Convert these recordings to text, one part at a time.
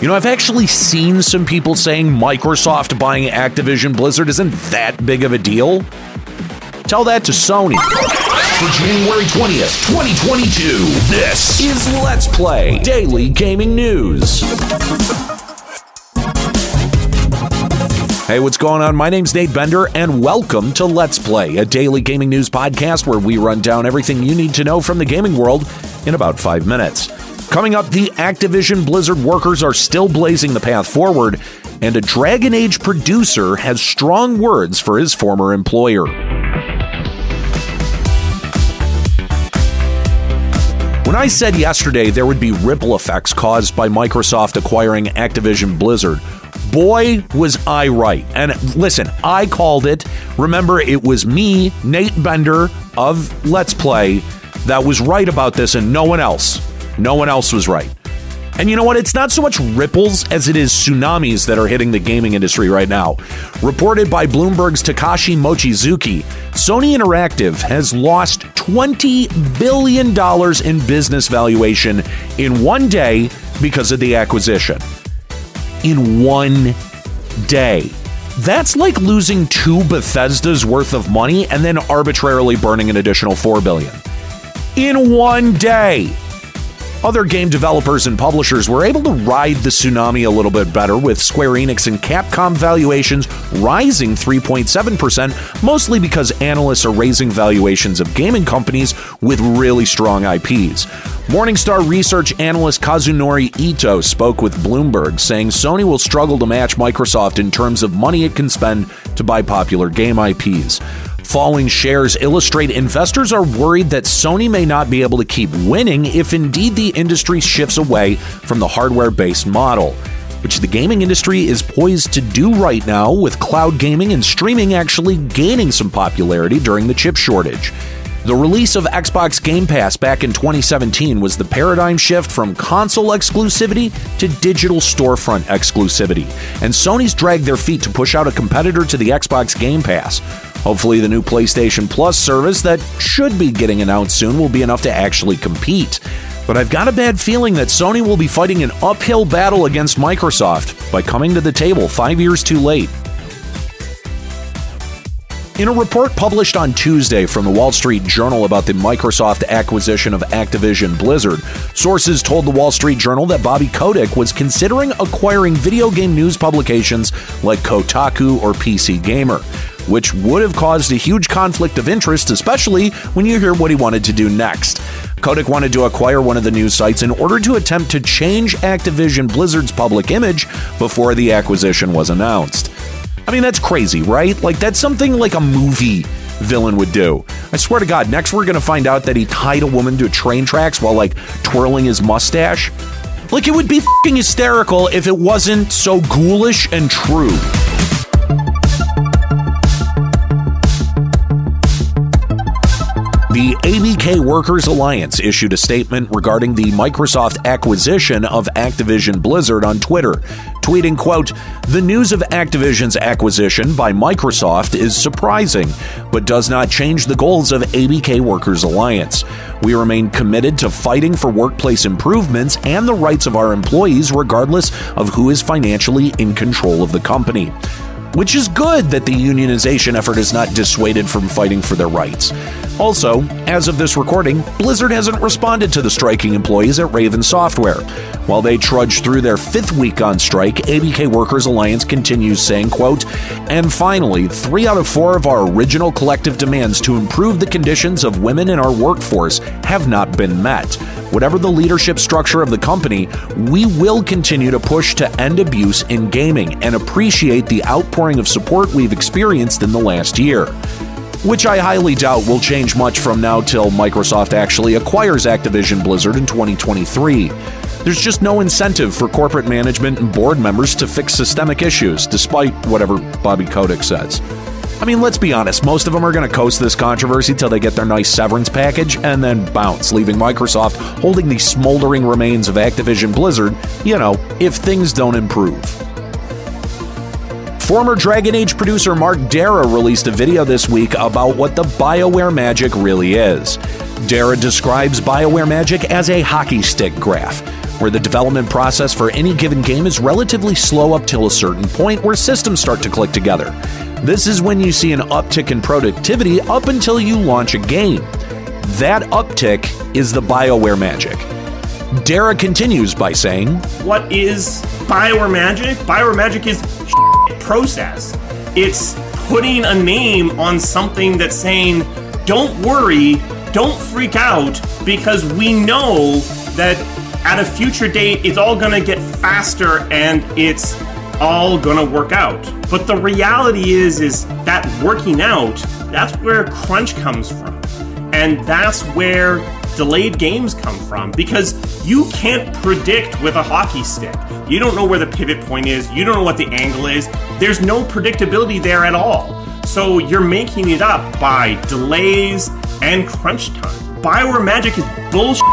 You know, I've actually seen some people saying Microsoft buying Activision Blizzard isn't that big of a deal. Tell that to Sony. For January 20th, 2022, this Is Let's Play Daily Gaming News. Hey, what's going on? My name's Nate Bender, and welcome to Let's Play, a daily gaming news podcast where we run down everything you need to know from the gaming world in about five minutes. Coming up, the Activision Blizzard workers are still blazing the path forward, and a Dragon Age producer has strong words for his former employer. When I said yesterday there would be ripple effects caused by Microsoft acquiring Activision Blizzard, boy, was I right. And listen, I called it. Remember, it was me, Nate Bender of Let's Play, that was right about this, and no one else. No one else was right. And you know what? It's not so much ripples as it is tsunamis that are hitting the gaming industry right now. Reported by Bloomberg's Takashi Mochizuki, Sony Interactive has lost $20 billion in business valuation in one day because of the acquisition. In one day. That's like losing two Bethesda's worth of money and then arbitrarily burning an additional 4 billion. In one day. Other game developers and publishers were able to ride the tsunami a little bit better, with Square Enix and Capcom valuations rising 3.7%, mostly because analysts are raising valuations of gaming companies with really strong IPs. Morningstar research analyst Kazunori Ito spoke with Bloomberg, saying Sony will struggle to match Microsoft in terms of money it can spend to buy popular game IPs. Falling shares illustrate investors are worried that Sony may not be able to keep winning if indeed the industry shifts away from the hardware based model, which the gaming industry is poised to do right now, with cloud gaming and streaming actually gaining some popularity during the chip shortage. The release of Xbox Game Pass back in 2017 was the paradigm shift from console exclusivity to digital storefront exclusivity, and Sony's dragged their feet to push out a competitor to the Xbox Game Pass. Hopefully, the new PlayStation Plus service that should be getting announced soon will be enough to actually compete. But I've got a bad feeling that Sony will be fighting an uphill battle against Microsoft by coming to the table five years too late. In a report published on Tuesday from the Wall Street Journal about the Microsoft acquisition of Activision Blizzard, sources told the Wall Street Journal that Bobby Kotick was considering acquiring video game news publications like Kotaku or PC Gamer, which would have caused a huge conflict of interest, especially when you hear what he wanted to do next. Kotick wanted to acquire one of the news sites in order to attempt to change Activision Blizzard's public image before the acquisition was announced. I mean, that's crazy, right? Like, that's something like a movie villain would do. I swear to God, next we're going to find out that he tied a woman to train tracks while, like, twirling his mustache. Like, it would be hysterical if it wasn't so ghoulish and true. ABK Workers Alliance issued a statement regarding the Microsoft acquisition of Activision Blizzard on Twitter, tweeting, quote, "The news of Activision's acquisition by Microsoft is surprising, but does not change the goals of ABK Workers Alliance. We remain committed to fighting for workplace improvements and the rights of our employees regardless of who is financially in control of the company." Which is good that the unionization effort is not dissuaded from fighting for their rights. Also, as of this recording, Blizzard hasn't responded to the striking employees at Raven Software. While they trudge through their fifth week on strike, ABK Workers Alliance continues saying, quote, And finally, three out of four of our original collective demands to improve the conditions of women in our workforce have not been met. Whatever the leadership structure of the company, we will continue to push to end abuse in gaming and appreciate the outpouring of support we've experienced in the last year. Which I highly doubt will change much from now till Microsoft actually acquires Activision Blizzard in 2023. There's just no incentive for corporate management and board members to fix systemic issues, despite whatever Bobby Kotick says. I mean, let's be honest, most of them are going to coast this controversy till they get their nice severance package and then bounce, leaving Microsoft holding the smoldering remains of Activision Blizzard, you know, if things don't improve. Former Dragon Age producer Mark Darrah released a video this week about what the BioWare magic really is. Darrah describes BioWare magic as a hockey stick graph, where the development process for any given game is relatively slow up till a certain point where systems start to click together. This is when you see an uptick in productivity up until you launch a game. That uptick is the BioWare magic. Darrah continues by saying, What is BioWare magic? BioWare magic is process. It's putting a name on something that's saying, don't worry, don't freak out, because we know that at a future date it's all gonna get faster and it's all gonna work out. But the reality is is that working out, that's where crunch comes from. And that's where delayed games come from because you can't predict with a hockey stick. You don't know where the pivot point is, you don't know what the angle is. There's no predictability there at all. So you're making it up by delays and crunch time. Bioware Magic is bullshit.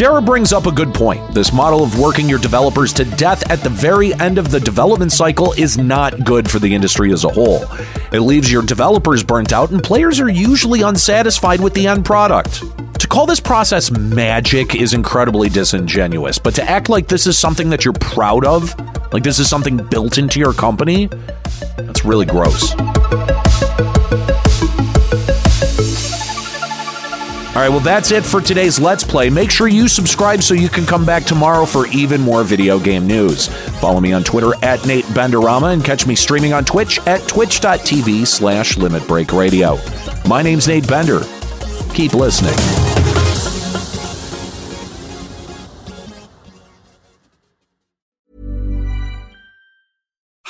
Darrah brings up a good point. This model of working your developers to death at the very end of the development cycle is not good for the industry as a whole. It leaves your developers burnt out, and players are usually unsatisfied with the end product. Call this process magic is incredibly disingenuous, but to act like this is something that you're proud of, like this is something built into your company, that's really gross. All right, well, that's it for today's Let's Play. Make sure you subscribe so you can come back tomorrow for even more video game news. Follow me on Twitter at Nate Benderama and catch me streaming on Twitch at twitch.tv slash Limit Break Radio. My name's Nate Bender. Keep listening.